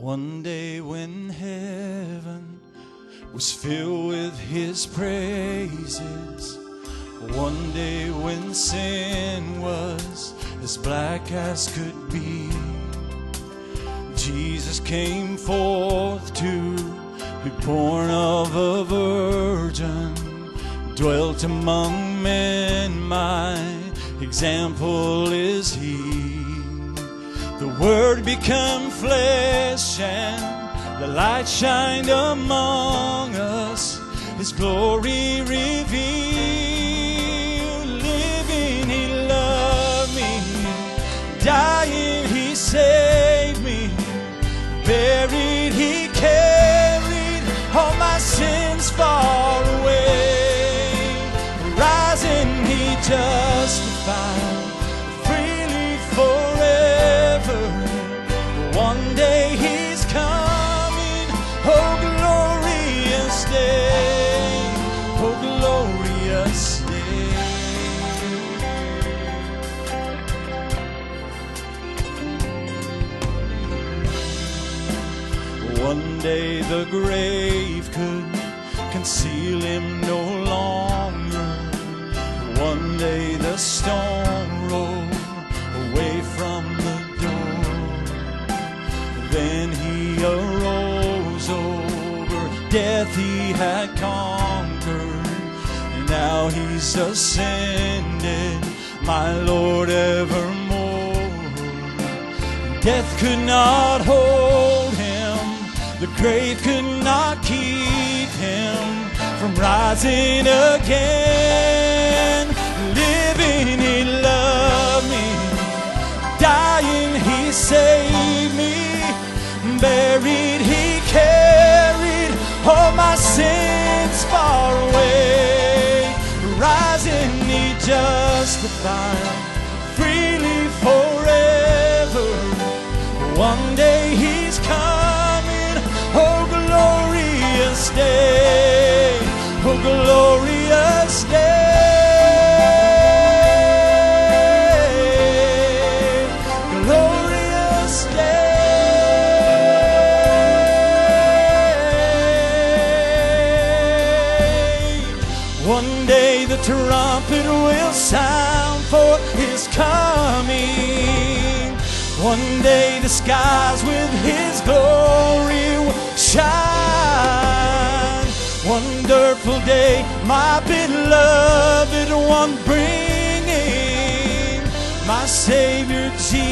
One day when heaven was filled with his praises, one day when sin was as black as could be, Jesus came forth to be born of a virgin, dwelt among men, my example is he. The Word became flesh and the light shined among us. His glory revealed. Living, He loved me. Dying, He saved me. Buried, He carried all my sins far away. Rising, He justified day the grave could conceal him no longer. One day the stone rolled away from the door. Then he arose over death he had conquered. And now he's ascended, my Lord evermore. Death could not hold the grave could not keep him from rising again. Living, he loved me, dying, he saved me, buried, he carried all my sins far away. Rising, he justified freely forever. One day he's coming, One day the trumpet will sound for his coming. One day the skies with his glory will shine. Wonderful day, my beloved one bringing. My Savior Jesus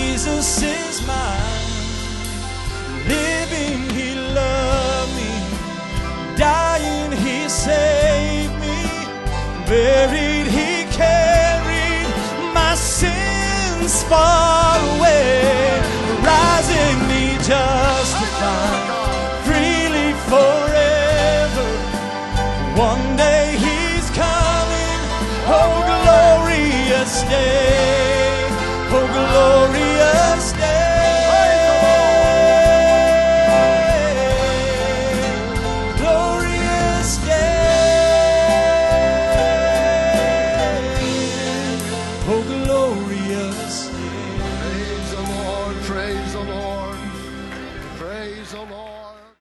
Buried, he carried my sins far away. Rising, he justified freely forever. One day. glorious name. Praise the Lord, praise the Lord, praise the Lord.